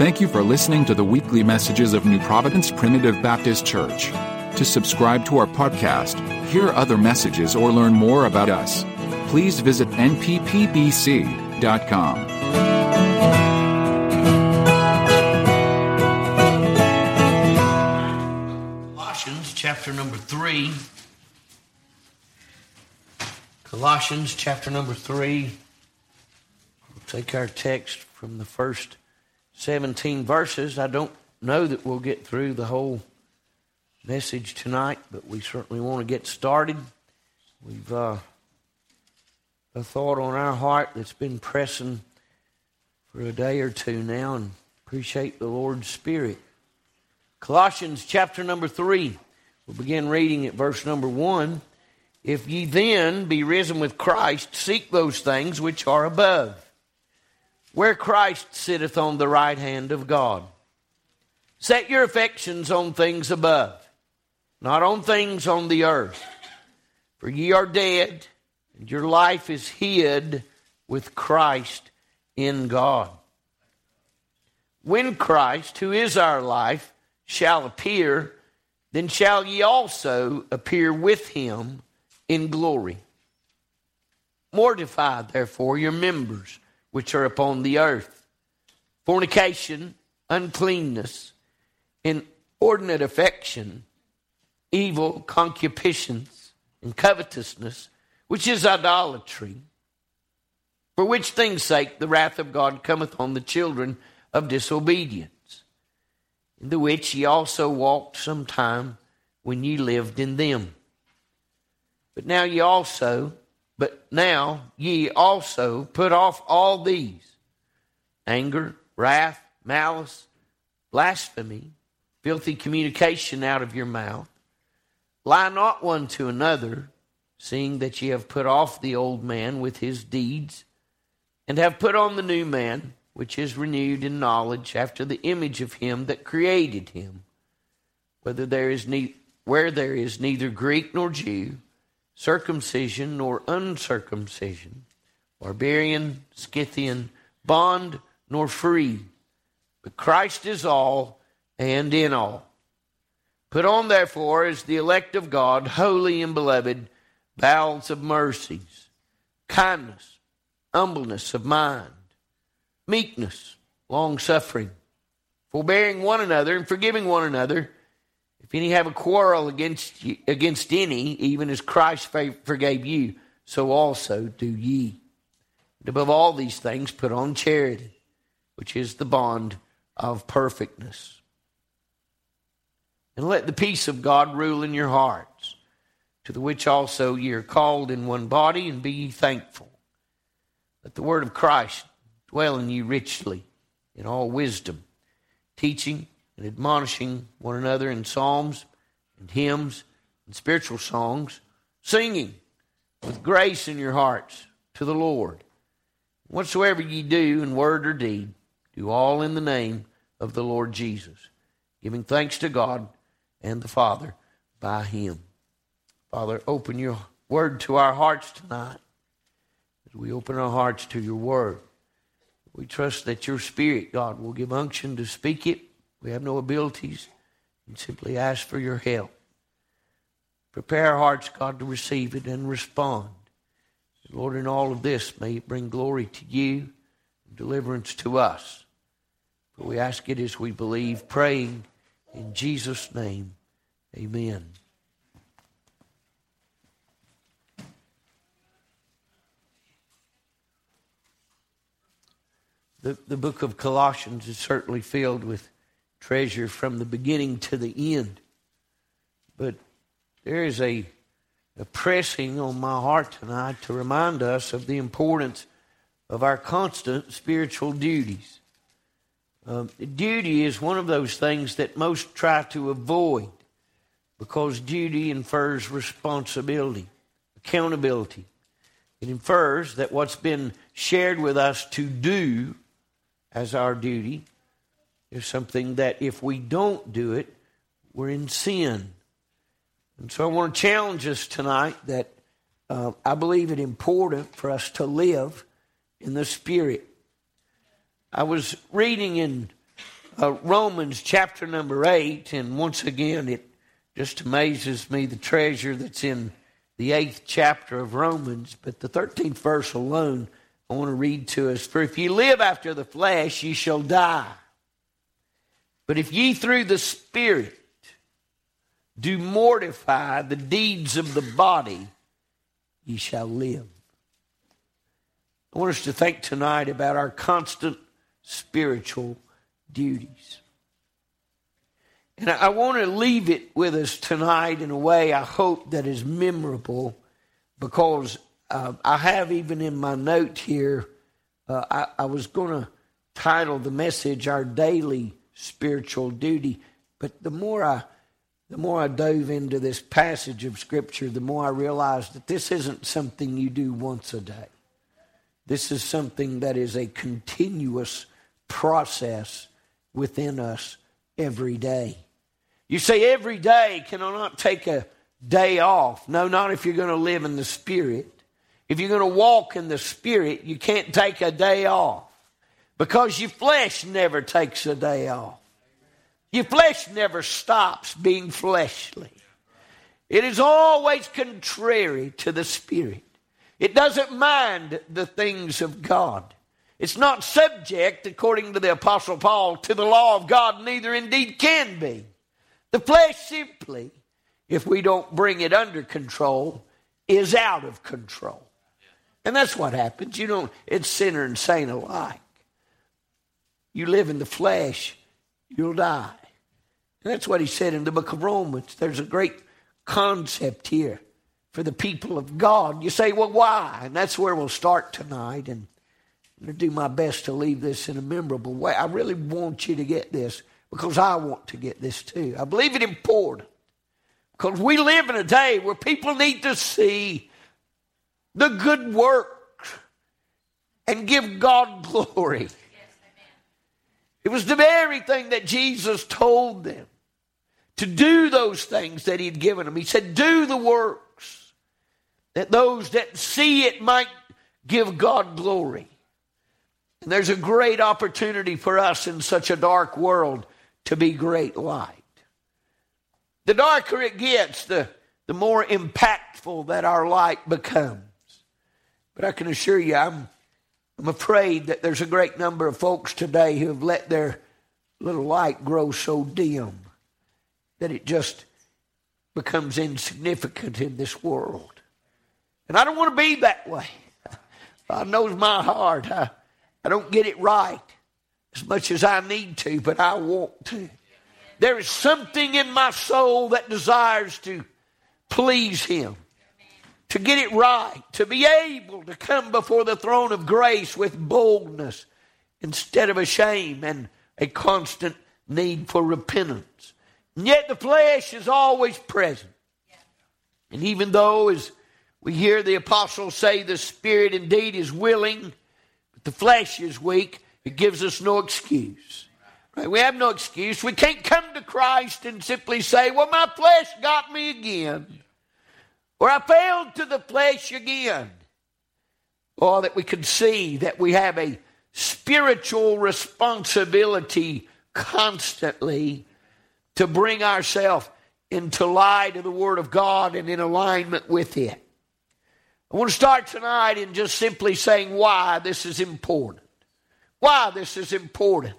Thank you for listening to the weekly messages of New Providence Primitive Baptist Church. To subscribe to our podcast, hear other messages, or learn more about us, please visit nppbc.com. Colossians chapter number 3. Colossians chapter number 3. We'll take our text from the first 17 verses. I don't know that we'll get through the whole message tonight, but we certainly want to get started. We've uh, a thought on our heart that's been pressing for a day or two now, and appreciate the Lord's Spirit. Colossians chapter number 3. We'll begin reading at verse number 1. If ye then be risen with Christ, seek those things which are above, where Christ sitteth on the right hand of God. Set your affections on things above, not on things on the earth. For ye are dead, and your life is hid with Christ in God. When Christ, who is our life, shall appear, then shall ye also appear with him in glory. Mortify, therefore, your members which are upon the earth fornication, uncleanness, inordinate affection, evil concupiscence, and covetousness, which is idolatry. For which things' sake the wrath of God cometh on the children of disobedience, in the which ye also walked some time when ye lived in them. But now ye also, but now ye also put off all these anger, wrath, malice, blasphemy, filthy communication out of your mouth. Lie not one to another, seeing that ye have put off the old man with his deeds, and have put on the new man, which is renewed in knowledge after the image of him that created him. Whether there is ne- where there is neither Greek nor Jew, circumcision nor uncircumcision, barbarian, Scythian, bond nor free, but Christ is all and in all. Put on, therefore, as the elect of God, holy and beloved, bowels of mercies, kindness, humbleness of mind, meekness, long suffering, forbearing one another and forgiving one another. If any have a quarrel against you, against any, even as Christ forgave you, so also do ye. And above all these things, put on charity, which is the bond of perfectness. And let the peace of God rule in your hearts, to the which also ye are called in one body, and be ye thankful. Let the word of Christ dwell in you richly in all wisdom, teaching and admonishing one another in psalms and hymns and spiritual songs, singing with grace in your hearts to the Lord. Whatsoever ye do in word or deed, do all in the name of the Lord Jesus, giving thanks to God and the Father by him. Father, open your word to our hearts tonight as we open our hearts to your word. We trust that your spirit, God, will give unction to speak it. We have no abilities and simply ask for your help. Prepare our hearts, God, to receive it and respond. Lord, in all of this, may it bring glory to you and deliverance to us. For we ask it as we believe, praying in Jesus' name. Amen. The, the book of Colossians is certainly filled with treasure from the beginning to the end. But there is a, a pressing on my heart tonight to remind us of the importance of our constant spiritual duties. Um, duty is one of those things that most try to avoid because duty infers responsibility, accountability. It infers that what's been shared with us to do as our duty is something that if we don't do it, we're in sin. And so I want to challenge us tonight that uh, I believe it important for us to live in the Spirit. I was reading in uh, Romans chapter number 8, and once again, it just amazes me the treasure that's in the eighth chapter of Romans. But the 13th verse alone, I want to read to us For if ye live after the flesh, ye shall die. But if ye through the Spirit do mortify the deeds of the body, ye shall live. I want us to think tonight about our constant spiritual duties. And I want to leave it with us tonight in a way I hope that is memorable because uh, I have even in my note here, uh, I, I was going to title the message Our Daily Spiritual Duty. But the more I the more I dove into this passage of Scripture, the more I realized that this isn't something you do once a day. This is something that is a continuous process within us every day. You say, every day, can I not take a day off? No, not if you're going to live in the Spirit. If you're going to walk in the Spirit, you can't take a day off because your flesh never takes a day off. Your flesh never stops being fleshly. It is always contrary to the Spirit. It doesn't mind the things of God. It's not subject, according to the Apostle Paul, to the law of God, neither indeed can be. The flesh simply, if we don't bring it under control, is out of control. And that's what happens. You know, it's sinner and saint alike. You live in the flesh, you'll die. And that's what he said in the book of Romans. There's a great concept here for the people of God. You say, well, why? And that's where we'll start tonight. And I'm going to do my best to leave this in a memorable way. I really want you to get this because I want to get this too. I believe it important because we live in a day where people need to see the good work and give God glory. It was the very thing that Jesus told them to do those things that he had given them. He said, Do the works that those that see it might give God glory. And there's a great opportunity for us in such a dark world to be great light. The darker it gets, the, the more impactful that our light becomes. But I can assure you, I'm I'm afraid that there's a great number of folks today who have let their little light grow so dim that it just becomes insignificant in this world. And I don't want to be that way. God knows my heart. I, I don't get it right as much as I need to, but I want to. There is something in my soul that desires to please Him to get it right, to be able to come before the throne of grace with boldness instead of a shame and a constant need for repentance. And yet the flesh is always present. And even though, as we hear the apostles say, the spirit indeed is willing, but the flesh is weak, it gives us no excuse. Right? We have no excuse. We can't come to Christ and simply say, Well, my flesh got me again or I failed to the flesh again. Or that we could see that we have a spiritual responsibility constantly to bring ourselves into light of the Word of God and in alignment with it. I want to start tonight in just simply saying why this is important. Why this is important.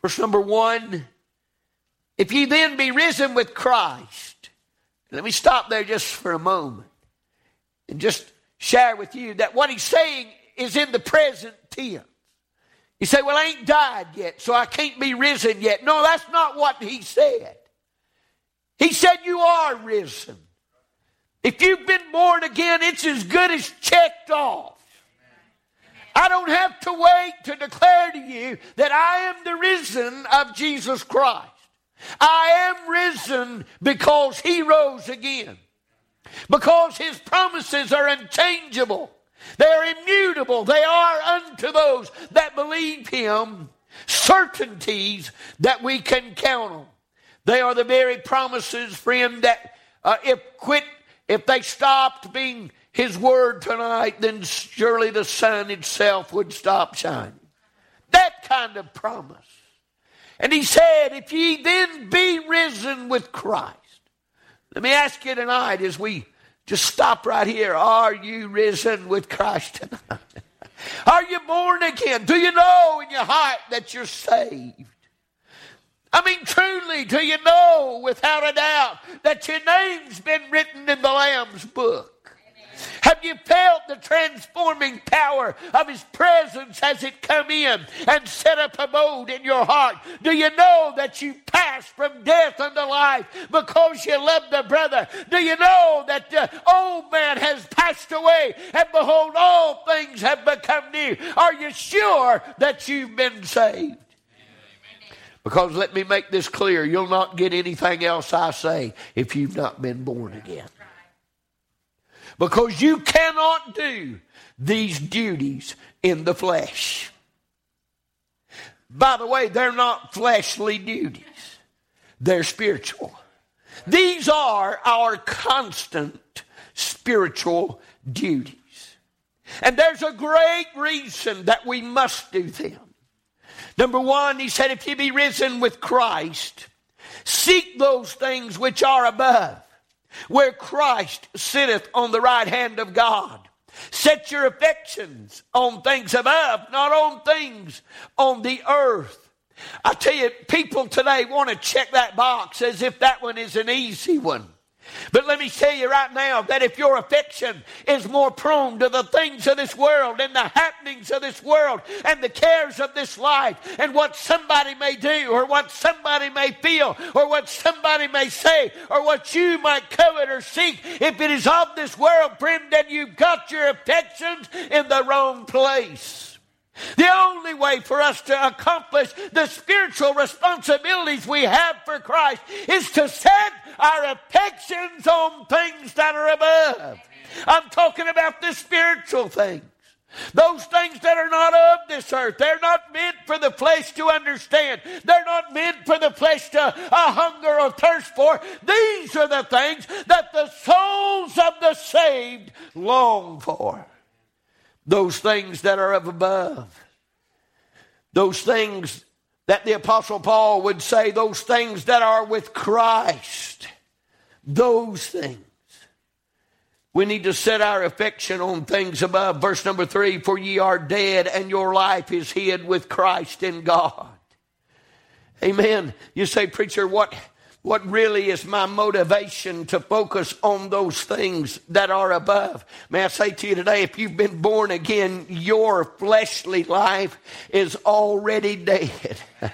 Verse number one if ye then be risen with Christ, let me stop there just for a moment and just share with you that what he's saying is in the present tense. You say, Well, I ain't died yet, so I can't be risen yet. No, that's not what he said. He said, You are risen. If you've been born again, it's as good as checked off. I don't have to wait to declare to you that I am the risen of Jesus Christ. I am risen because he rose again. Because his promises are unchangeable. They are immutable. They are unto those that believe him certainties that we can count on. They are the very promises, friend, that uh, if quit, if they stopped being his word tonight, then surely the sun itself would stop shining. That kind of promise. And he said, If ye then be risen with Christ. Let me ask you tonight as we just stop right here. Are you risen with Christ tonight? Are you born again? Do you know in your heart that you're saved? I mean, truly, do you know without a doubt that your name's been written in the Lamb's book? Have you felt the transforming power of His presence as it come in and set up abode in your heart? Do you know that you passed from death unto life because you loved a brother? Do you know that the old man has passed away and behold, all things have become new? Are you sure that you've been saved? Because let me make this clear you'll not get anything else I say if you've not been born again. Because you cannot do these duties in the flesh. By the way, they're not fleshly duties, they're spiritual. These are our constant spiritual duties. And there's a great reason that we must do them. Number one, he said, if you be risen with Christ, seek those things which are above where Christ sitteth on the right hand of God. Set your affections on things above, not on things on the earth. I tell you, people today want to check that box as if that one is an easy one. But let me tell you right now that if your affection is more prone to the things of this world and the happenings of this world and the cares of this life and what somebody may do or what somebody may feel or what somebody may say or what you might covet or seek, if it is of this world, friend, then you've got your affections in the wrong place. The only way for us to accomplish the spiritual responsibilities we have for Christ is to set our affections on things that are above. I'm talking about the spiritual things. Those things that are not of this earth, they're not meant for the flesh to understand. They're not meant for the flesh to uh, hunger or thirst for. These are the things that the souls of the saved long for those things that are of above. Those things that the Apostle Paul would say, those things that are with Christ. Those things. We need to set our affection on things above. Verse number three For ye are dead, and your life is hid with Christ in God. Amen. You say, Preacher, what? What really is my motivation to focus on those things that are above. May I say to you today, if you've been born again, your fleshly life is already dead.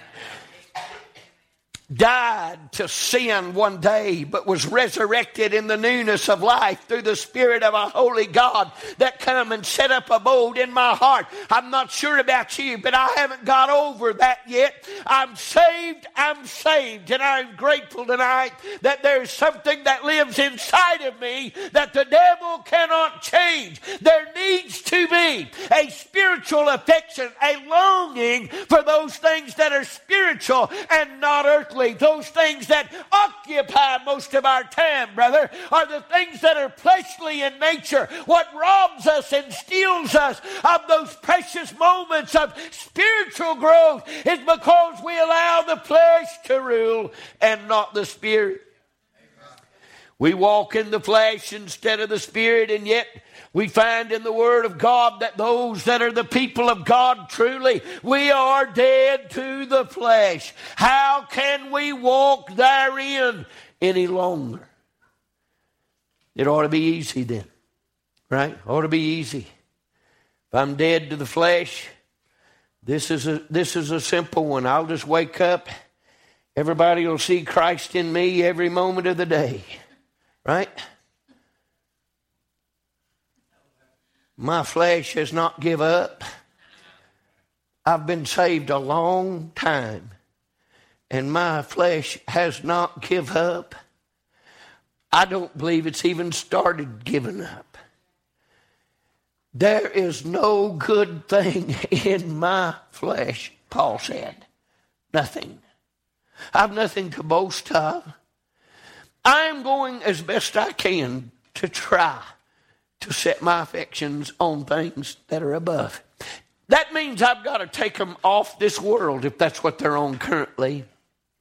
died to sin one day, but was resurrected in the newness of life through the Spirit of a holy God that come and set up abode in my heart. I'm not sure about you, but I haven't got over that yet. I'm saved, I'm saved, and I'm grateful tonight that there's something that lives inside of me that the devil cannot change. There needs to be a spiritual affection, a longing for those things that are spiritual and not earthly those things that occupy most of our time, brother, are the things that are fleshly in nature. What robs us and steals us of those precious moments of spiritual growth is because we allow the flesh to rule and not the spirit. We walk in the flesh instead of the spirit, and yet we find in the Word of God that those that are the people of God truly, we are dead to the flesh. How can we walk therein any longer? It ought to be easy then, right? Ought to be easy. If I'm dead to the flesh, this is a this is a simple one. I'll just wake up. Everybody will see Christ in me every moment of the day, right? My flesh has not give up. I've been saved a long time, and my flesh has not give up. I don't believe it's even started giving up. There is no good thing in my flesh, Paul said. Nothing. I've nothing to boast of. I'm going as best I can to try to set my affections on things that are above. That means I've got to take them off this world if that's what they're on currently.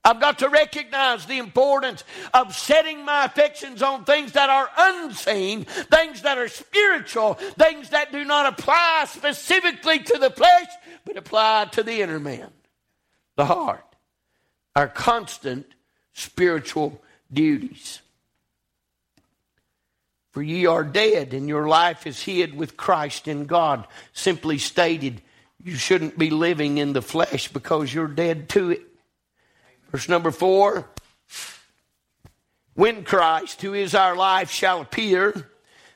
I've got to recognize the importance of setting my affections on things that are unseen, things that are spiritual, things that do not apply specifically to the flesh, but apply to the inner man, the heart, our constant spiritual duties. For ye are dead, and your life is hid with Christ in God. Simply stated, you shouldn't be living in the flesh because you're dead to it. Verse number four When Christ, who is our life, shall appear,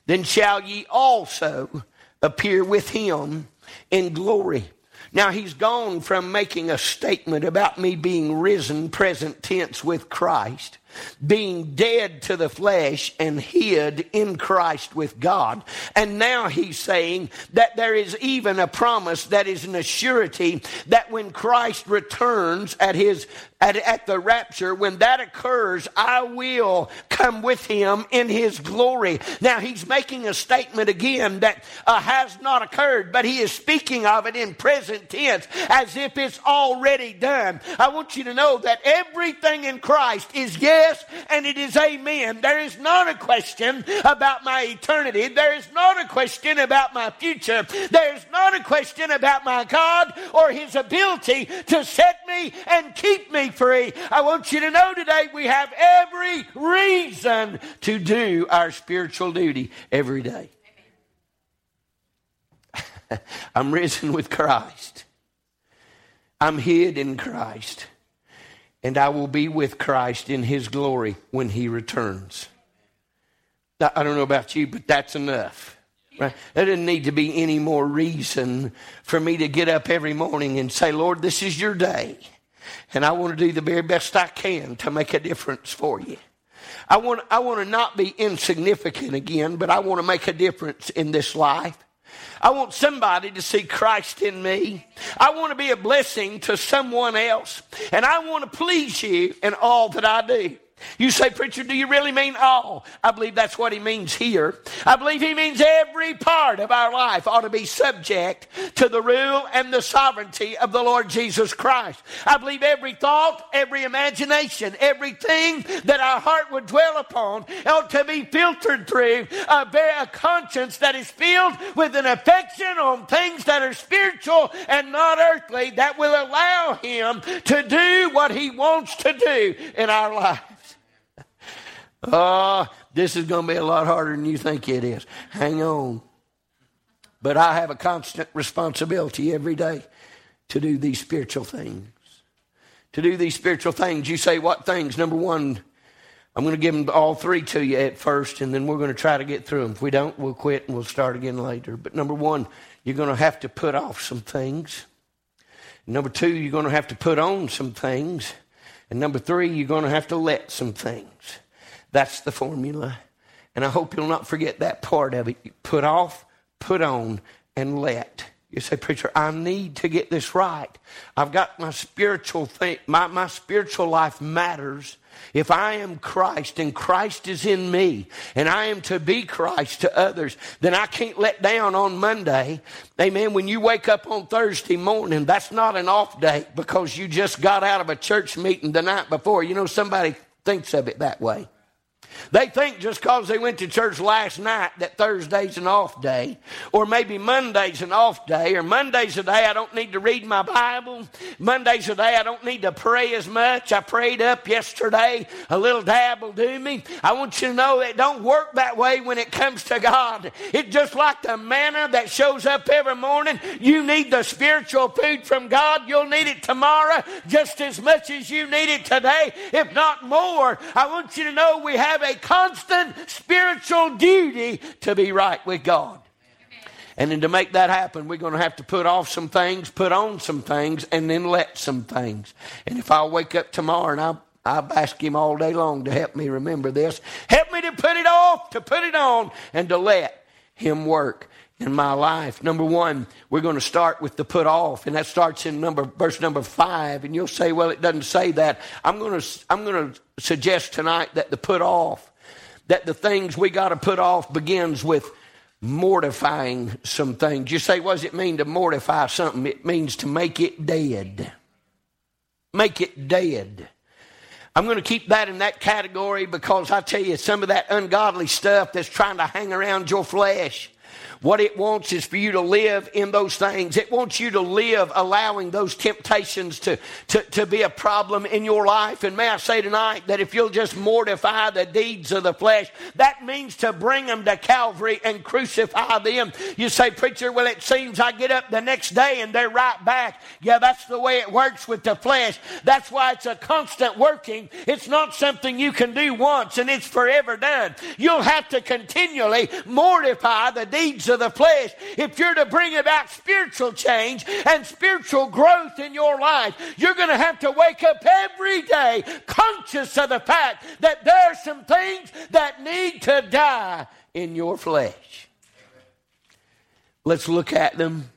then shall ye also appear with him in glory. Now he's gone from making a statement about me being risen, present tense, with Christ being dead to the flesh and hid in Christ with God. And now he's saying that there is even a promise that is an assurity that when Christ returns at his at, at the rapture, when that occurs, I will come with him in his glory. Now he's making a statement again that uh, has not occurred, but he is speaking of it in present tense as if it's already done. I want you to know that everything in Christ is yes yes and it is amen. There is not a question about my eternity. There is not a question about my future. There is not a question about my God or his ability to set me and keep me free. I want you to know today we have every reason to do our spiritual duty every day. I'm risen with Christ. I'm hid in Christ and I will be with Christ in his glory when he returns. I don't know about you, but that's enough. Right? There doesn't need to be any more reason for me to get up every morning and say, Lord, this is your day. And I want to do the very best I can to make a difference for you. I want, I want to not be insignificant again, but I want to make a difference in this life. I want somebody to see Christ in me. I want to be a blessing to someone else. And I want to please you in all that I do. You say, Preacher, do you really mean all? I believe that's what he means here. I believe he means every part of our life ought to be subject to the rule and the sovereignty of the Lord Jesus Christ. I believe every thought, every imagination, everything that our heart would dwell upon ought to be filtered through uh, a, a conscience that is filled with an affection on things that are spiritual and not earthly that will allow him to do what he wants to do in our life. Oh, this is going to be a lot harder than you think it is. Hang on. But I have a constant responsibility every day to do these spiritual things. To do these spiritual things. You say, what things? Number one, I'm going to give them all three to you at first, and then we're going to try to get through them. If we don't, we'll quit and we'll start again later. But number one, you're going to have to put off some things. Number two, you're going to have to put on some things. And number three, you're going to have to let some things. That's the formula. And I hope you'll not forget that part of it. Put off, put on, and let. You say, preacher, I need to get this right. I've got my spiritual thing, my, my spiritual life matters. If I am Christ and Christ is in me and I am to be Christ to others, then I can't let down on Monday. Amen. When you wake up on Thursday morning, that's not an off day because you just got out of a church meeting the night before. You know, somebody thinks of it that way. They think just because they went to church last night that Thursday's an off day, or maybe Monday's an off day, or Monday's a day I don't need to read my Bible. Monday's a day I don't need to pray as much. I prayed up yesterday. A little dab will do me. I want you to know it don't work that way when it comes to God. It's just like the manna that shows up every morning. You need the spiritual food from God. You'll need it tomorrow just as much as you need it today, if not more. I want you to know we have a constant spiritual duty to be right with God. And then to make that happen, we're going to have to put off some things, put on some things, and then let some things. And if I wake up tomorrow and I I ask him all day long to help me remember this. Help me to put it off, to put it on, and to let him work in my life. Number one, we're going to start with the put off, and that starts in number verse number five. And you'll say, "Well, it doesn't say that." I'm going to I'm going to suggest tonight that the put off, that the things we got to put off, begins with mortifying some things. You say, what does it mean to mortify something? It means to make it dead. Make it dead. I'm going to keep that in that category because I tell you, some of that ungodly stuff that's trying to hang around your flesh what it wants is for you to live in those things. It wants you to live allowing those temptations to, to, to be a problem in your life. And may I say tonight that if you'll just mortify the deeds of the flesh, that means to bring them to Calvary and crucify them. You say, Preacher, well, it seems I get up the next day and they're right back. Yeah, that's the way it works with the flesh. That's why it's a constant working. It's not something you can do once and it's forever done. You'll have to continually mortify the deeds of the flesh, if you're to bring about spiritual change and spiritual growth in your life, you're going to have to wake up every day conscious of the fact that there are some things that need to die in your flesh. Let's look at them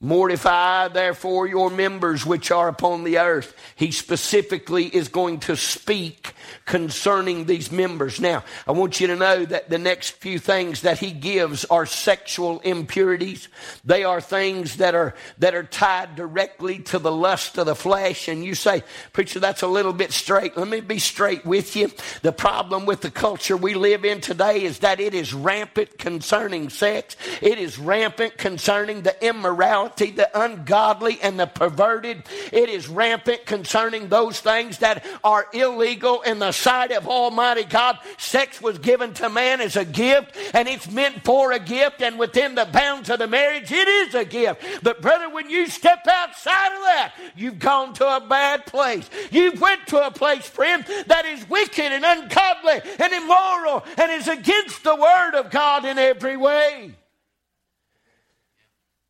Mortify therefore your members which are upon the earth. He specifically is going to speak concerning these members. Now, I want you to know that the next few things that he gives are sexual impurities. They are things that are, that are tied directly to the lust of the flesh. And you say, preacher, that's a little bit straight. Let me be straight with you. The problem with the culture we live in today is that it is rampant concerning sex. It is rampant concerning the immorality the ungodly, and the perverted. It is rampant concerning those things that are illegal in the sight of Almighty God. Sex was given to man as a gift, and it's meant for a gift, and within the bounds of the marriage, it is a gift. But, brother, when you step outside of that, you've gone to a bad place. You've went to a place, friend, that is wicked and ungodly and immoral and is against the Word of God in every way.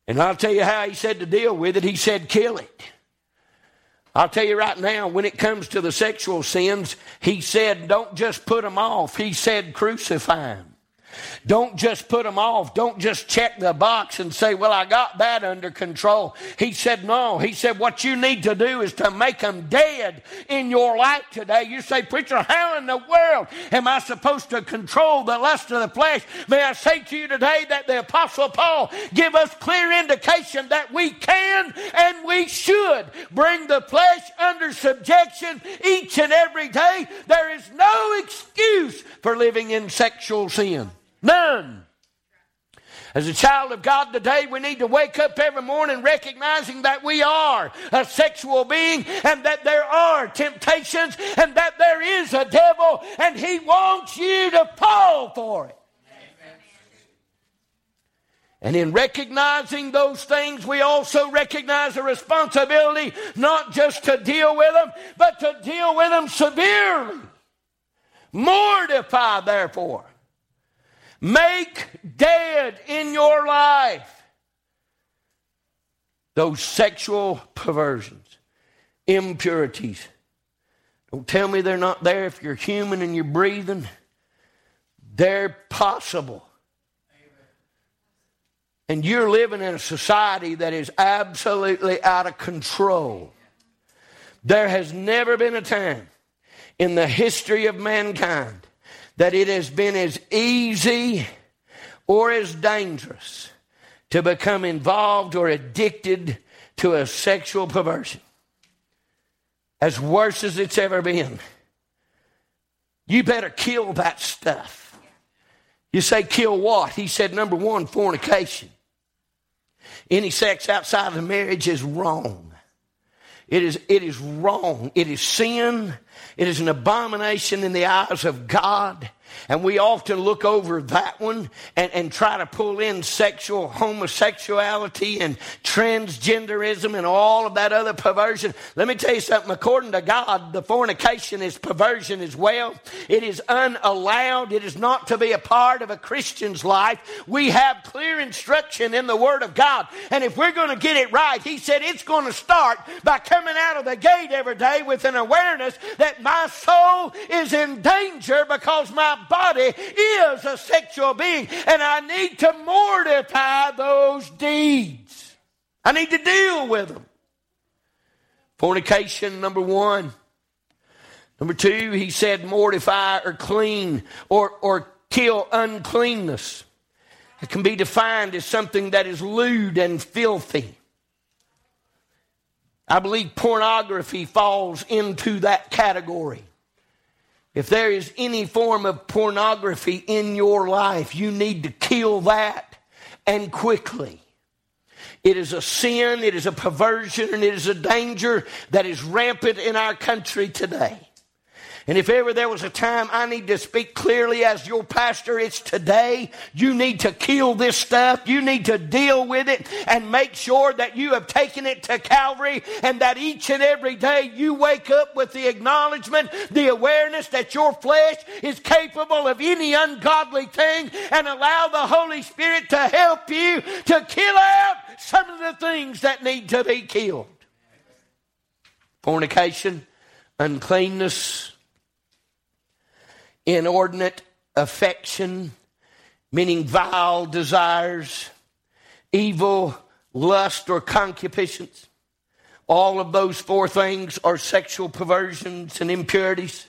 And I'll tell you how he said to deal with it. He said, kill it. I'll tell you right now, when it comes to the sexual sins, he said, don't just put them off. He said, crucify them. Don't just put them off. Don't just check the box and say, well, I got that under control. He said, no. He said, what you need to do is to make them dead in your life today. You say, preacher, how in the world am I supposed to control the lust of the flesh? May I say to you today that the apostle Paul give us clear indication that we can and we should bring the flesh under subjection each and every day. There is no excuse for living in sexual sin. None. As a child of God today, we need to wake up every morning recognizing that we are a sexual being and that there are temptations and that there is a devil and he wants you to fall for it. And in recognizing those things, we also recognize a responsibility not just to deal with them, but to deal with them severely. Mortify, therefore Make dead in your life those sexual perversions, impurities. Don't tell me they're not there if you're human and you're breathing. They're possible. And you're living in a society that is absolutely out of control. There has never been a time in the history of mankind that it has been as easy or as dangerous to become involved or addicted to a sexual perversion. As worse as it's ever been. You better kill that stuff. You say, kill what? He said, number one, fornication. Any sex outside of marriage is wrong. It is, it is wrong. It is sin. It is an abomination in the eyes of God. And we often look over that one and, and try to pull in sexual homosexuality and transgenderism and all of that other perversion. Let me tell you something. According to God, the fornication is perversion as well. It is unallowed. It is not to be a part of a Christian's life. We have clear instruction in the Word of God. And if we're going to get it right, He said it's going to start by coming out of the gate every day with an awareness that my soul is in danger because body is a sexual being, and I need to mortify those deeds. I need to deal with them. Fornication, number one. Number two, he said mortify or clean or, or kill uncleanness. It can be defined as something that is lewd and filthy. I believe pornography falls into that category. If there is any form of pornography in your life, you need to kill that and quickly. It is a sin, it is a perversion, and it is a danger that is rampant in our country today. And if ever there was a time I need to speak clearly as your pastor, it's today. You need to kill this stuff. You need to deal with it and make sure that you have taken it to Calvary and that each and every day you wake up with the acknowledgement, the awareness that your flesh is capable of any ungodly thing and allow the Holy Spirit to help you to kill out some of the things that need to be killed. Fornication, uncleanness, inordinate affection, meaning vile desires, evil lust or concupiscence. All of those four things are sexual perversions and impurities.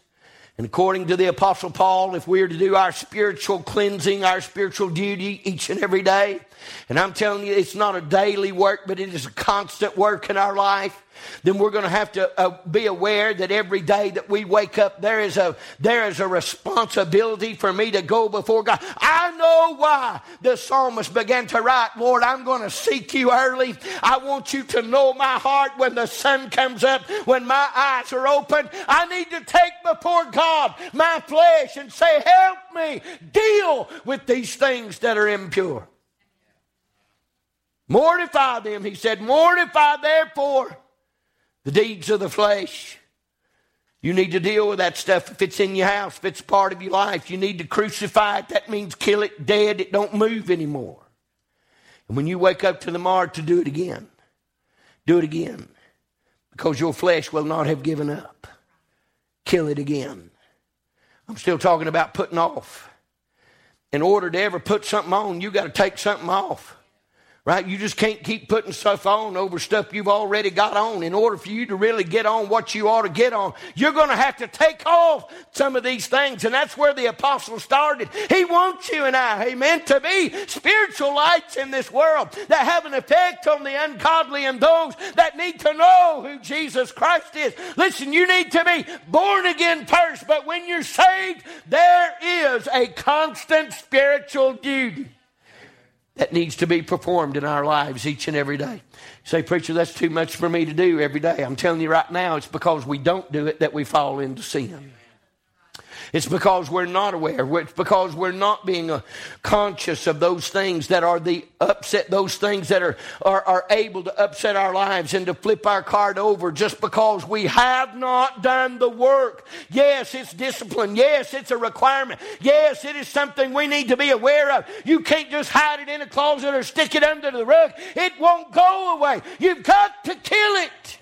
And according to the Apostle Paul, if we are to do our spiritual cleansing, our spiritual duty each and every day, and I'm telling you, it's not a daily work, but it is a constant work in our life then we're going to have to uh, be aware that every day that we wake up, there is a there is a responsibility for me to go before God. I know why the psalmist began to write, Lord, I'm going to seek you early. I want you to know my heart when the sun comes up, when my eyes are open. I need to take before God my flesh and say, Help me deal with these things that are impure. Mortify them, he said, mortify therefore the deeds of the flesh. You need to deal with that stuff if it's in your house, if it's part of your life. You need to crucify it. That means kill it dead. It don't move anymore. And when you wake up to the mark to do it again, do it again. Because your flesh will not have given up. Kill it again. I'm still talking about putting off. In order to ever put something on, you got to take something off. Right? You just can't keep putting stuff on over stuff you've already got on. In order for you to really get on what you ought to get on, you're going to have to take off some of these things. And that's where the apostle started. He wants you and I, amen, to be spiritual lights in this world that have an effect on the ungodly and those that need to know who Jesus Christ is. Listen, you need to be born again first, but when you're saved, there is a constant spiritual duty that needs to be performed in our lives each and every day. say, preacher, that's too much for me to do every day. I'm telling you right now, it's because we don't do it that we fall into sin. It's because we're not aware. It's because we're not being uh, conscious of those things that are the upset, those things that are, are, are able to upset our lives and to flip our card over just because we have not done the work. Yes, it's discipline. Yes, it's a requirement. Yes, it is something we need to be aware of. You can't just hide it in a closet or stick it under the rug. It won't go away. You've got to kill it.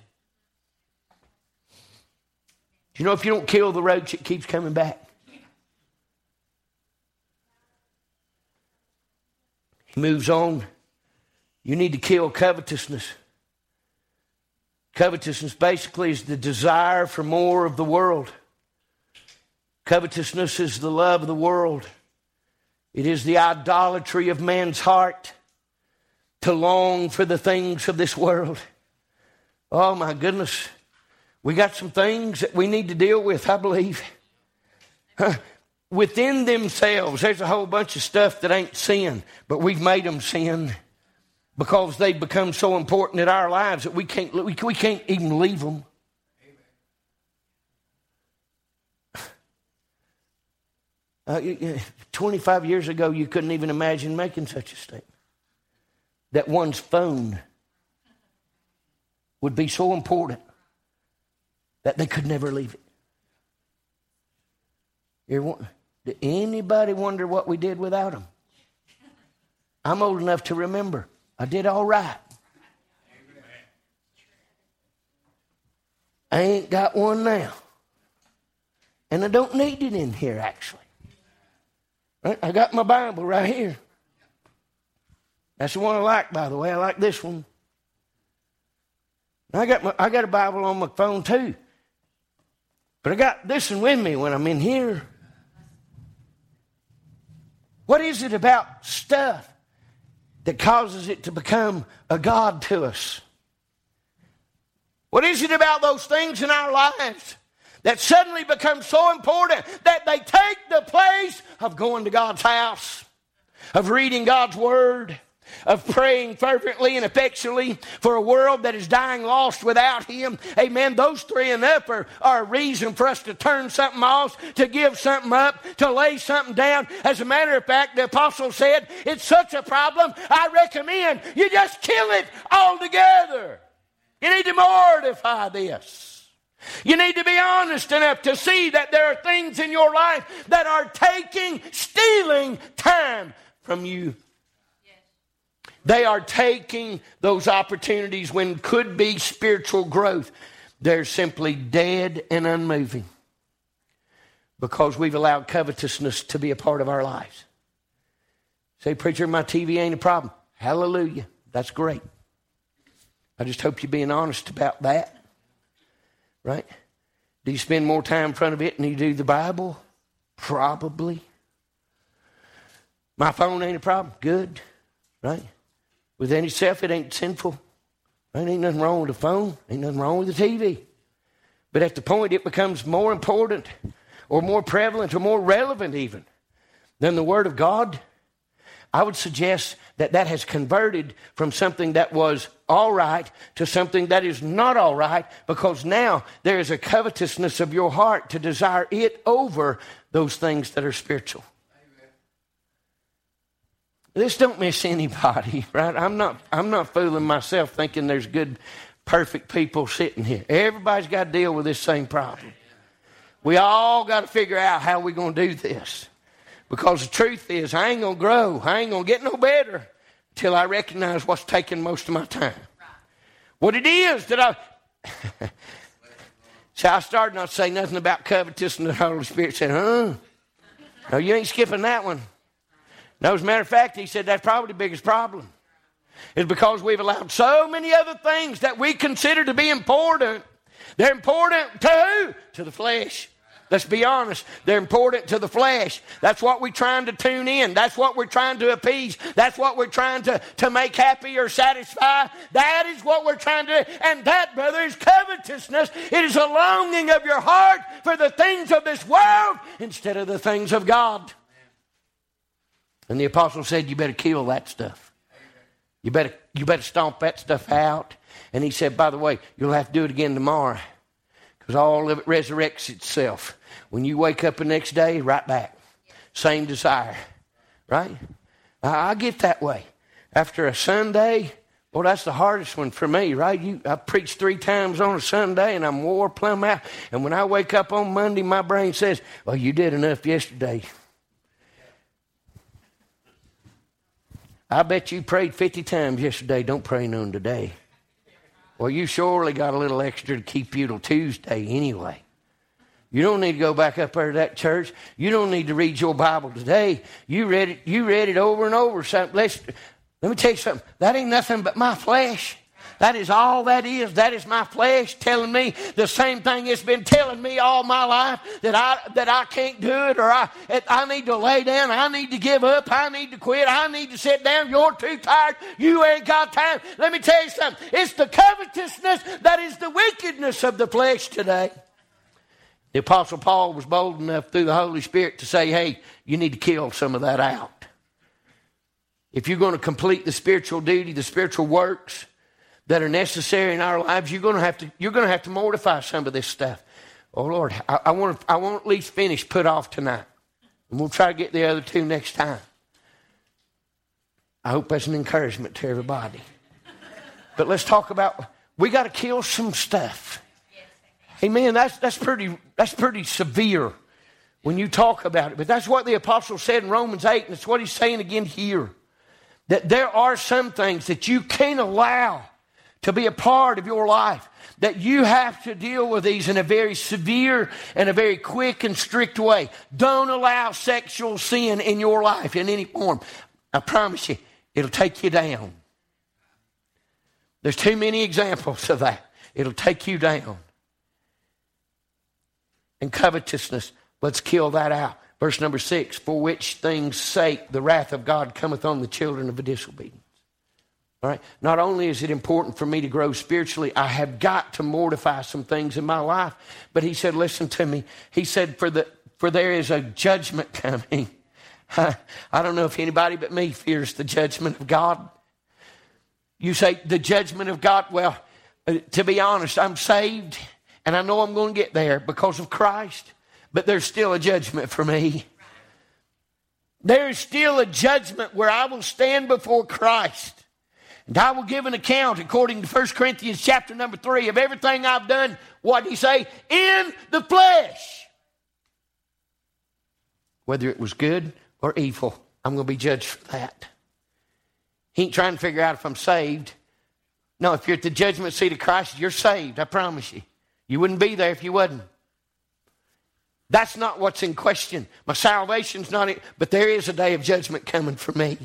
You know, if you don't kill the roach, it keeps coming back. He moves on. You need to kill covetousness. Covetousness basically is the desire for more of the world. Covetousness is the love of the world. It is the idolatry of man's heart to long for the things of this world. Oh my goodness. We got some things that we need to deal with, I believe. Within themselves, there's a whole bunch of stuff that ain't sin, but we've made them sin because they've become so important in our lives that we can't, we, we can't even leave them. Uh, 25 years ago, you couldn't even imagine making such a statement. That one's phone would be so important that they could never leave it. Did anybody wonder what we did without them? I'm old enough to remember. I did all right. I ain't got one now. And I don't need it in here, actually. I got my Bible right here. That's the one I like, by the way. I like this one. I got, my, I got a Bible on my phone, too. But I got this one with me when I'm in here. What is it about stuff that causes it to become a God to us? What is it about those things in our lives that suddenly become so important that they take the place of going to God's house, of reading God's Word, of praying fervently and effectually for a world that is dying lost without Him. Amen. Those three and up are, are a reason for us to turn something off, to give something up, to lay something down. As a matter of fact, the apostle said, it's such a problem, I recommend you just kill it altogether. You need to mortify this. You need to be honest enough to see that there are things in your life that are taking, stealing time from you they are taking those opportunities when could be spiritual growth. They're simply dead and unmoving because we've allowed covetousness to be a part of our lives. Say, preacher, my TV ain't a problem. Hallelujah. That's great. I just hope you're being honest about that. Right? Do you spend more time in front of it than you do the Bible? Probably. My phone ain't a problem. Good. Right? Within itself, it ain't sinful. There ain't nothing wrong with the phone, ain't nothing wrong with the TV. But at the point it becomes more important or more prevalent or more relevant even than the Word of God, I would suggest that that has converted from something that was all right to something that is not all right because now there is a covetousness of your heart to desire it over those things that are spiritual. This don't miss anybody, right? I'm not, I'm not fooling myself thinking there's good, perfect people sitting here. Everybody's got to deal with this same problem. We all got to figure out how we're going to do this. Because the truth is, I ain't going to grow. I ain't going to get no better until I recognize what's taking most of my time. What it is that I. See, I started not to say nothing about covetousness, and the Holy Spirit said, huh? No, you ain't skipping that one. No, as a matter of fact, he said that's probably the biggest problem. Is because we've allowed so many other things that we consider to be important. They're important to who? To the flesh. Let's be honest. They're important to the flesh. That's what we're trying to tune in. That's what we're trying to appease. That's what we're trying to, to make happy or satisfy. That is what we're trying to do. And that, brother, is covetousness. It is a longing of your heart for the things of this world instead of the things of God. And the apostle said, You better kill that stuff. You better, you better stomp that stuff out. And he said, By the way, you'll have to do it again tomorrow because all of it resurrects itself. When you wake up the next day, right back. Same desire. Right? I, I get that way. After a Sunday, well, that's the hardest one for me, right? You, I preach three times on a Sunday and I'm wore plumb out. And when I wake up on Monday, my brain says, Well, you did enough yesterday. I bet you prayed 50 times yesterday. Don't pray none today. Well, you surely got a little extra to keep you till Tuesday anyway. You don't need to go back up there to that church. You don't need to read your Bible today. You read it, you read it over and over. So let's, let me tell you something. That ain't nothing but my flesh. That is all that is. That is my flesh telling me the same thing it's been telling me all my life that I that I can't do it or I I need to lay down. I need to give up. I need to quit. I need to sit down. You're too tired. You ain't got time. Let me tell you something. It's the covetousness that is the wickedness of the flesh today. The Apostle Paul was bold enough through the Holy Spirit to say, hey, you need to kill some of that out. If you're going to complete the spiritual duty, the spiritual works, that are necessary in our lives, you're going to have to, you're going to, have to mortify some of this stuff. Oh, Lord, I, I, want to, I want at least finish put off tonight. And we'll try to get the other two next time. I hope that's an encouragement to everybody. But let's talk about we got to kill some stuff. Amen. That's, that's, pretty, that's pretty severe when you talk about it. But that's what the apostle said in Romans 8, and it's what he's saying again here. That there are some things that you can't allow to be a part of your life. That you have to deal with these in a very severe and a very quick and strict way. Don't allow sexual sin in your life in any form. I promise you, it'll take you down. There's too many examples of that. It'll take you down. And covetousness, let's kill that out. Verse number six, for which things sake the wrath of God cometh on the children of disobedience. All right. Not only is it important for me to grow spiritually, I have got to mortify some things in my life. But he said, listen to me. He said, for the for there is a judgment coming. I don't know if anybody but me fears the judgment of God. You say the judgment of God. Well, uh, to be honest, I'm saved and I know I'm going to get there because of Christ, but there's still a judgment for me. There is still a judgment where I will stand before Christ. And I will give an account according to 1 Corinthians chapter number 3 of everything I've done, what did he say? In the flesh. Whether it was good or evil, I'm going to be judged for that. He ain't trying to figure out if I'm saved. No, if you're at the judgment seat of Christ, you're saved, I promise you. You wouldn't be there if you wasn't. That's not what's in question. My salvation's not in, but there is a day of judgment coming for me.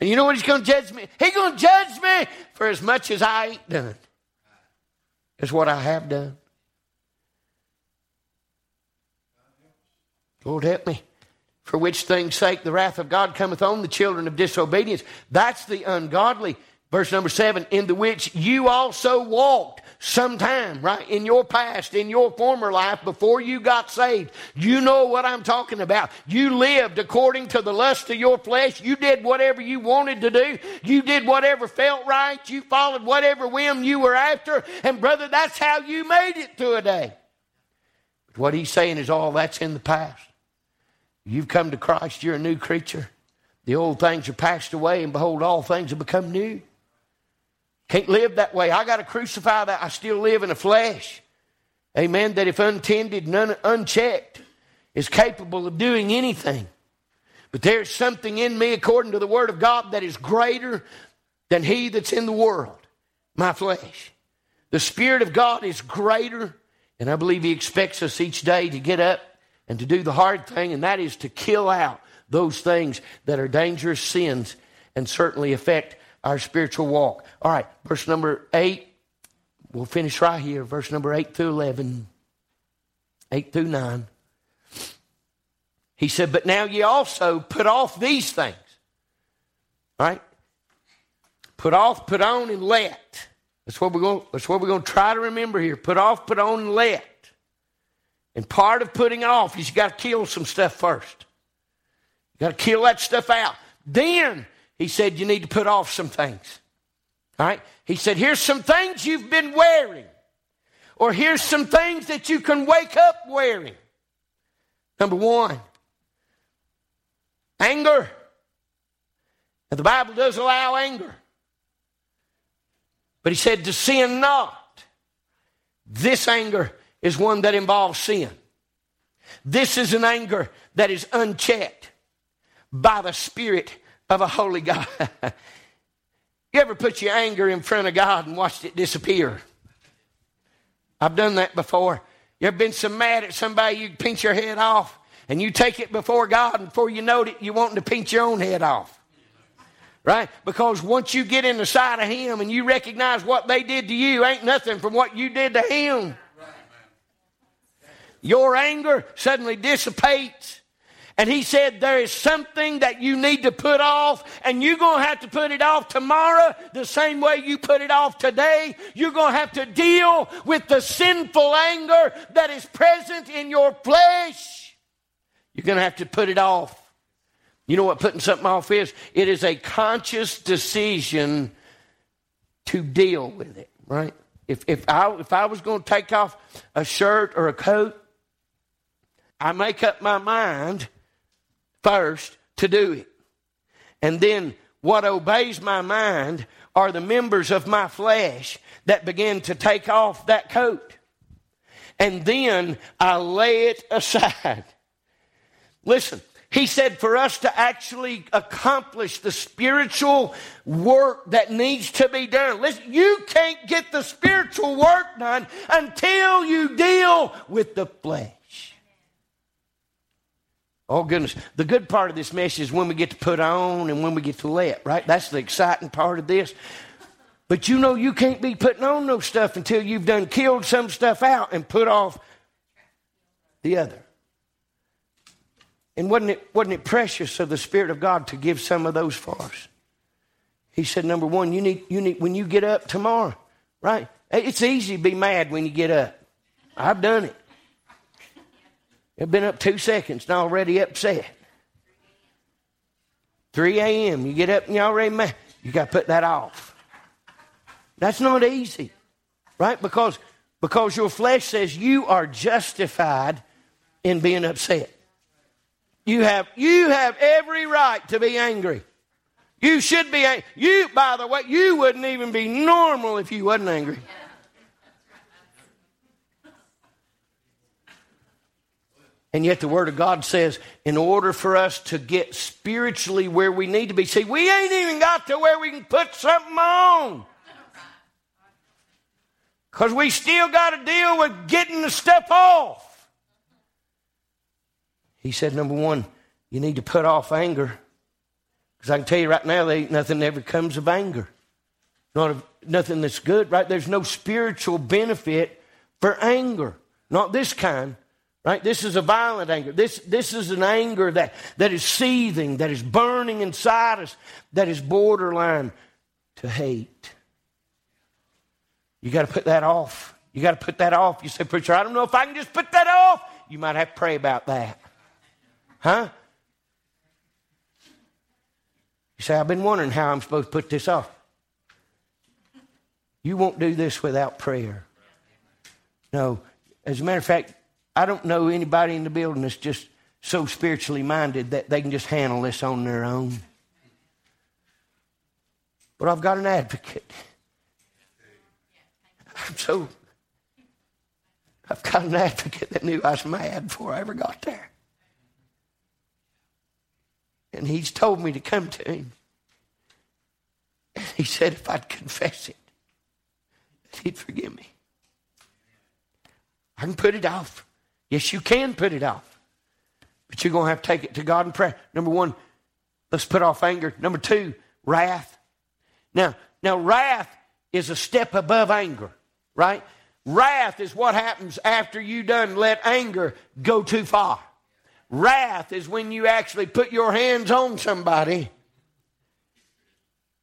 And you know what he's going to judge me? He's going to judge me for as much as I ain't done as what I have done. Lord, help me. For which things sake the wrath of God cometh on the children of disobedience. That's the ungodly. Verse number seven, in the which you also walked sometime, right? In your past, in your former life, before you got saved. You know what I'm talking about. You lived according to the lust of your flesh. You did whatever you wanted to do. You did whatever felt right. You followed whatever whim you were after. And brother, that's how you made it to a day. But what he's saying is all that's in the past. You've come to Christ, you're a new creature. The old things are passed away, and behold, all things have become new. Can't live that way. I got to crucify that. I still live in the flesh. Amen. That if untended and un- unchecked, is capable of doing anything. But there's something in me, according to the Word of God, that is greater than he that's in the world, my flesh. The Spirit of God is greater, and I believe He expects us each day to get up and to do the hard thing, and that is to kill out those things that are dangerous sins and certainly affect our spiritual walk. All right, verse number 8. We'll finish right here, verse number 8 through 11. 8 through 9. He said, But now ye also put off these things. Right? Put off, put on, and let. That's what we're going, that's what we're going to try to remember here. Put off, put on, and let. And part of putting off is you got to kill some stuff first. You got to kill that stuff out. Then he said you need to put off some things. All right? He said, here's some things you've been wearing. Or here's some things that you can wake up wearing. Number one, anger. And the Bible does allow anger. But he said to sin not. This anger is one that involves sin. This is an anger that is unchecked by the Spirit of a holy God. you ever put your anger in front of God and watched it disappear? I've done that before. You ever been so mad at somebody you pinch your head off and you take it before God and before you know it, you're wanting to pinch your own head off? Right? Because once you get in the sight of Him and you recognize what they did to you ain't nothing from what you did to Him. Your anger suddenly dissipates and he said, There is something that you need to put off, and you're going to have to put it off tomorrow the same way you put it off today. You're going to have to deal with the sinful anger that is present in your flesh. You're going to have to put it off. You know what putting something off is? It is a conscious decision to deal with it, right? If, if, I, if I was going to take off a shirt or a coat, I make up my mind first to do it. And then what obeys my mind are the members of my flesh that begin to take off that coat. And then I lay it aside. Listen, he said for us to actually accomplish the spiritual work that needs to be done. Listen, you can't get the spiritual work done until you deal with the flesh. Oh, goodness. The good part of this message is when we get to put on and when we get to let, right? That's the exciting part of this. But you know, you can't be putting on no stuff until you've done killed some stuff out and put off the other. And wasn't it, wasn't it precious of the Spirit of God to give some of those for us? He said, number one, you need, you need, when you get up tomorrow, right? It's easy to be mad when you get up. I've done it. I've been up two seconds and already upset. 3 a.m., you get up and you're already mad. You got to put that off. That's not easy, right? Because, because your flesh says you are justified in being upset. You have, you have every right to be angry. You should be, angry. you, by the way, you wouldn't even be normal if you wasn't angry. And yet the Word of God says, in order for us to get spiritually where we need to be, see, we ain't even got to where we can put something on. Because we still got to deal with getting the stuff off. He said, number one, you need to put off anger. Because I can tell you right now, there ain't nothing ever comes of anger. Not of, nothing that's good, right? There's no spiritual benefit for anger. Not this kind. Right? This is a violent anger. This, this is an anger that, that is seething, that is burning inside us, that is borderline to hate. You got to put that off. You got to put that off. You say, Preacher, I don't know if I can just put that off. You might have to pray about that. Huh? You say, I've been wondering how I'm supposed to put this off. You won't do this without prayer. No. As a matter of fact, I don't know anybody in the building that's just so spiritually minded that they can just handle this on their own. But I've got an advocate. I'm so. I've got an advocate that knew I was mad before I ever got there. And he's told me to come to him. And he said if I'd confess it, he'd forgive me. I can put it off. Yes, you can put it off. But you're going to have to take it to God in prayer. Number one, let's put off anger. Number two, wrath. Now, now wrath is a step above anger, right? Wrath is what happens after you done let anger go too far. Wrath is when you actually put your hands on somebody.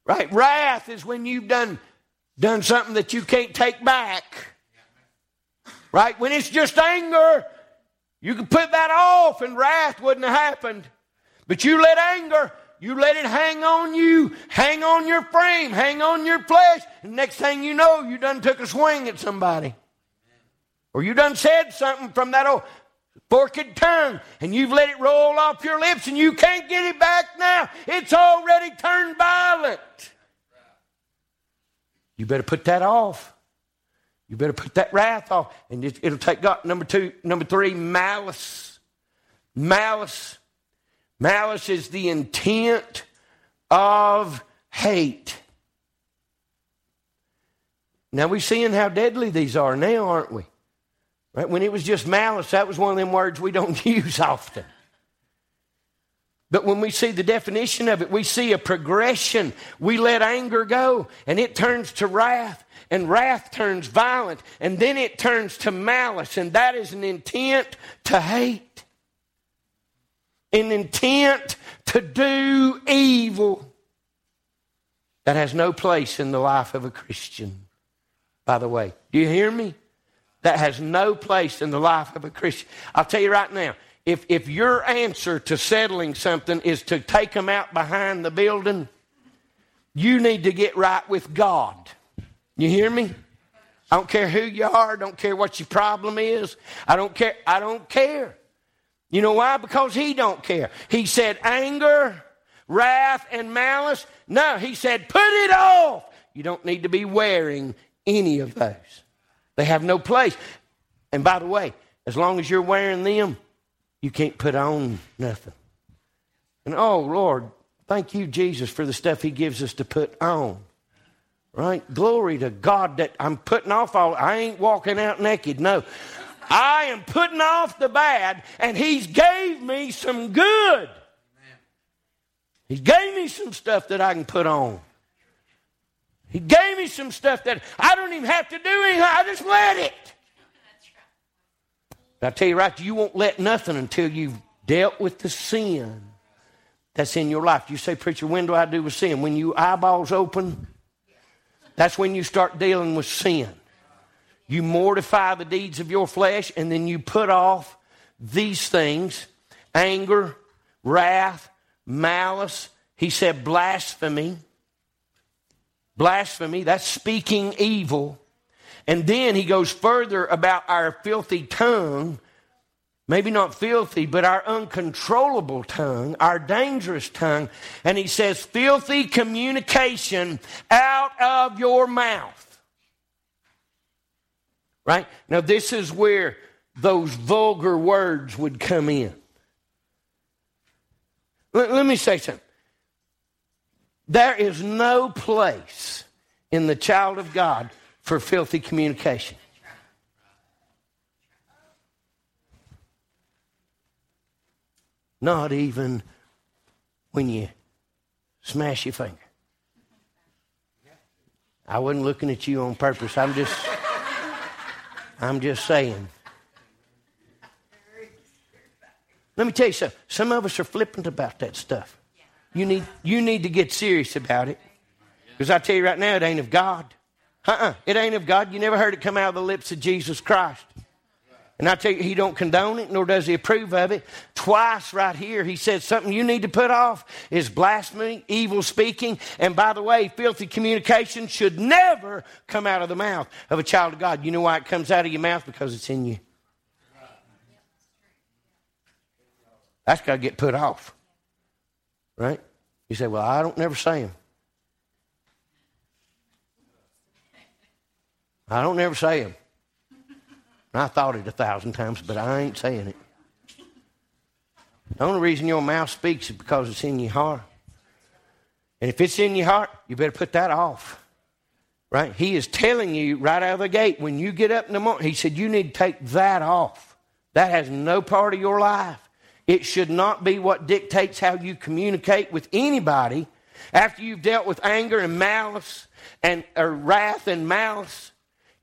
Right? Wrath is when you've done done something that you can't take back. Right? When it's just anger, you could put that off and wrath wouldn't have happened. But you let anger, you let it hang on you, hang on your frame, hang on your flesh, and next thing you know, you done took a swing at somebody. Or you done said something from that old forked tongue, and you've let it roll off your lips, and you can't get it back now. It's already turned violent. You better put that off. You better put that wrath off. And it, will take God. Number two, number three, malice. Malice. Malice is the intent of hate. Now we're seeing how deadly these are now, aren't we? Right? When it was just malice, that was one of them words we don't use often. But when we see the definition of it, we see a progression. We let anger go, and it turns to wrath and wrath turns violent, and then it turns to malice, and that is an intent to hate, an intent to do evil. That has no place in the life of a Christian, by the way. Do you hear me? That has no place in the life of a Christian. I'll tell you right now, if, if your answer to settling something is to take them out behind the building, you need to get right with God. You hear me? I don't care who you are, I don't care what your problem is. I don't care. I don't care. You know why? Because he don't care. He said anger, wrath, and malice. No, he said put it off. You don't need to be wearing any of those. They have no place. And by the way, as long as you're wearing them, you can't put on nothing. And oh, Lord, thank you, Jesus, for the stuff He gives us to put on. Right? Glory to God that I'm putting off all, I ain't walking out naked. No. I am putting off the bad, and He's gave me some good. He gave me some stuff that I can put on. He gave me some stuff that I don't even have to do anything. I just let it. I tell you right, you won't let nothing until you've dealt with the sin that's in your life. You say, Preacher, when do I do with sin? When you eyeballs open, that's when you start dealing with sin. You mortify the deeds of your flesh, and then you put off these things anger, wrath, malice. He said blasphemy. Blasphemy, that's speaking evil. And then he goes further about our filthy tongue. Maybe not filthy, but our uncontrollable tongue, our dangerous tongue. And he says, filthy communication out of your mouth. Right? Now, this is where those vulgar words would come in. Let, let me say something. There is no place in the child of God for filthy communication. Not even when you smash your finger. I wasn't looking at you on purpose. I'm just I'm just saying. Let me tell you something. Some of us are flippant about that stuff. You need, you need to get serious about it. Because I tell you right now, it ain't of God. Uh-uh. It ain't of God. You never heard it come out of the lips of Jesus Christ. And I tell you, he don't condone it, nor does he approve of it. Twice right here, he said something you need to put off is blasphemy, evil speaking, and by the way, filthy communication should never come out of the mouth of a child of God. You know why it comes out of your mouth? Because it's in you. That's got to get put off. Right? You say, well, I don't never say them. I don't never say them. I thought it a thousand times, but I ain't saying it. The only reason your mouth speaks is because it's in your heart. And if it's in your heart, you better put that off. Right? He is telling you right out of the gate when you get up in the morning, he said, You need to take that off. That has no part of your life. It should not be what dictates how you communicate with anybody after you've dealt with anger and malice and wrath and malice.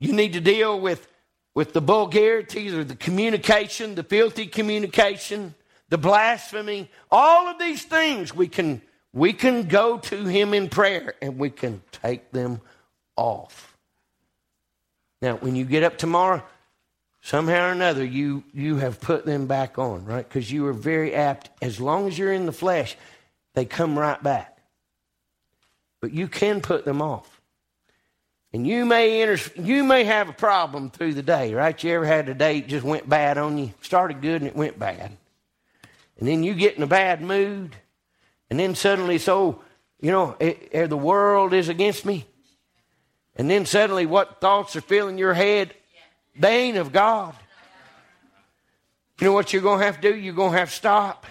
You need to deal with, with the vulgarities or the communication, the filthy communication, the blasphemy. All of these things we can we can go to him in prayer and we can take them off. Now, when you get up tomorrow, somehow or another you you have put them back on right because you are very apt as long as you're in the flesh they come right back but you can put them off and you may enter you may have a problem through the day right you ever had a day that just went bad on you started good and it went bad and then you get in a bad mood and then suddenly so you know it, it, the world is against me and then suddenly what thoughts are filling your head they ain't of God. You know what you're going to have to do? You're going to have to stop.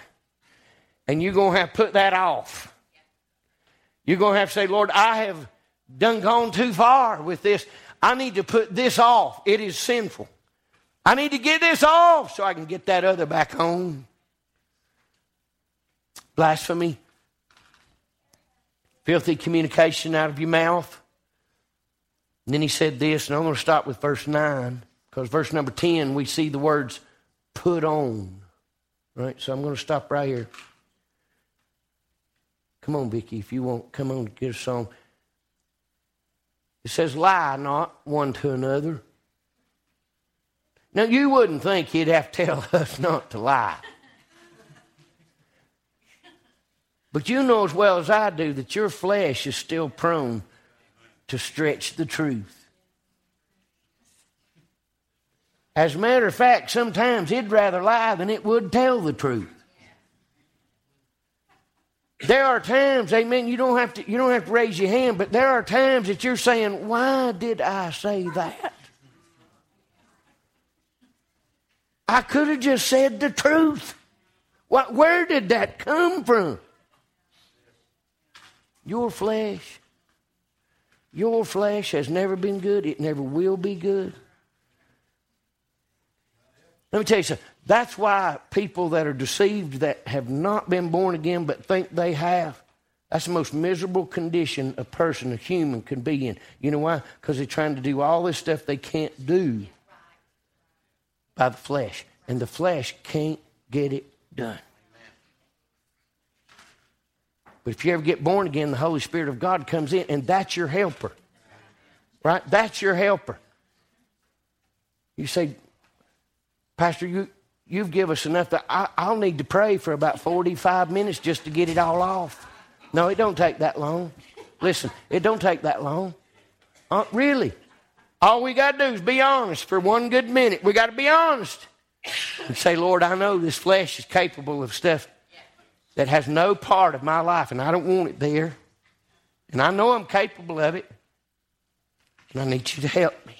And you're going to have to put that off. You're going to have to say, Lord, I have done gone too far with this. I need to put this off. It is sinful. I need to get this off so I can get that other back on. Blasphemy, filthy communication out of your mouth. And then he said this, and I'm going to stop with verse 9. Because verse number 10, we see the words put on. Right? So I'm going to stop right here. Come on, Vicki, if you want, come on, get a song. It says, lie not one to another. Now, you wouldn't think he'd have to tell us not to lie. But you know as well as I do that your flesh is still prone to stretch the truth. As a matter of fact, sometimes he'd rather lie than it would tell the truth. There are times, amen, you don't have to you don't have to raise your hand, but there are times that you're saying, Why did I say that? I could have just said the truth. What, where did that come from? Your flesh. Your flesh has never been good. It never will be good. Let me tell you something. That's why people that are deceived that have not been born again but think they have, that's the most miserable condition a person, a human, can be in. You know why? Because they're trying to do all this stuff they can't do by the flesh. And the flesh can't get it done. But if you ever get born again, the Holy Spirit of God comes in, and that's your helper. Right? That's your helper. You say, Pastor, you, you've given us enough that I, I'll need to pray for about 45 minutes just to get it all off. No, it don't take that long. Listen, it don't take that long. Uh, really. All we got to do is be honest for one good minute. We got to be honest and say, Lord, I know this flesh is capable of stuff that has no part of my life, and I don't want it there. And I know I'm capable of it. And I need you to help me.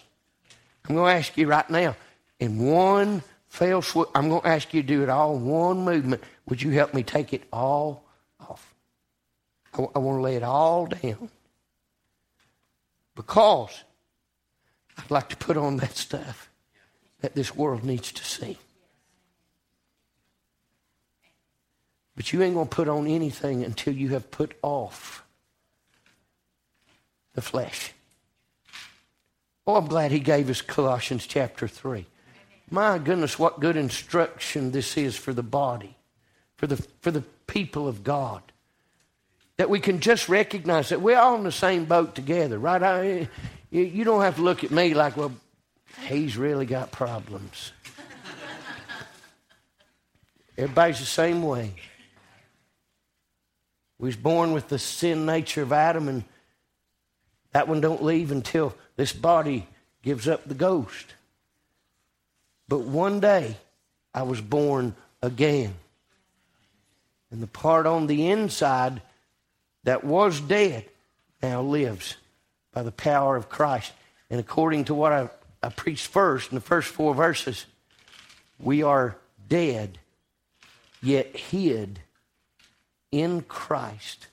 I'm going to ask you right now, in one fell swoop, I'm going to ask you to do it all in one movement. Would you help me take it all off? I, I want to lay it all down. Because I'd like to put on that stuff that this world needs to see. But you ain't going to put on anything until you have put off the flesh. Oh, I'm glad he gave us Colossians chapter 3. My goodness, what good instruction this is for the body, for the, for the people of God. That we can just recognize that we're all in the same boat together, right? I, you don't have to look at me like, well, he's really got problems. Everybody's the same way. We was born with the sin nature of Adam, and that one don't leave until this body gives up the ghost. But one day, I was born again. And the part on the inside that was dead now lives by the power of Christ. And according to what I, I preached first in the first four verses, we are dead, yet hid in Christ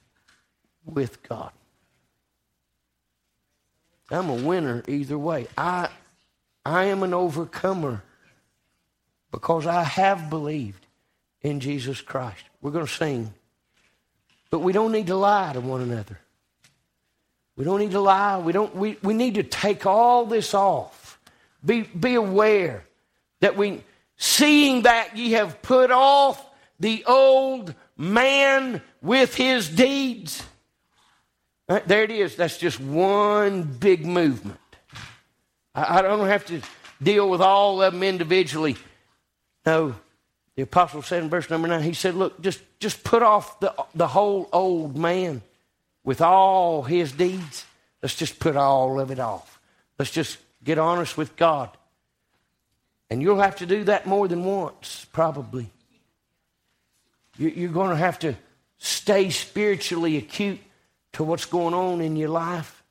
with God. I'm a winner either way. I, I am an overcomer because I have believed in Jesus Christ. We're going to sing. But we don't need to lie to one another. We don't need to lie. We, don't, we, we need to take all this off. Be, be aware that we, seeing that ye have put off the old man with his deeds. Right, there it is. That's just one big movement. I, I don't have to deal with all of them individually. The apostle said in verse number nine, he said, Look, just, just put off the, the whole old man with all his deeds. Let's just put all of it off. Let's just get honest with God. And you'll have to do that more than once, probably. You're going to have to stay spiritually acute to what's going on in your life.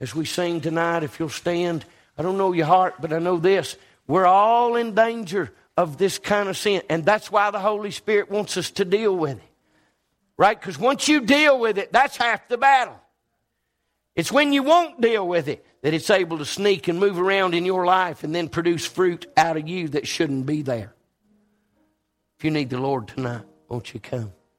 As we sing tonight, if you'll stand, I don't know your heart, but I know this. We're all in danger of this kind of sin. And that's why the Holy Spirit wants us to deal with it. Right? Because once you deal with it, that's half the battle. It's when you won't deal with it that it's able to sneak and move around in your life and then produce fruit out of you that shouldn't be there. If you need the Lord tonight, won't you come?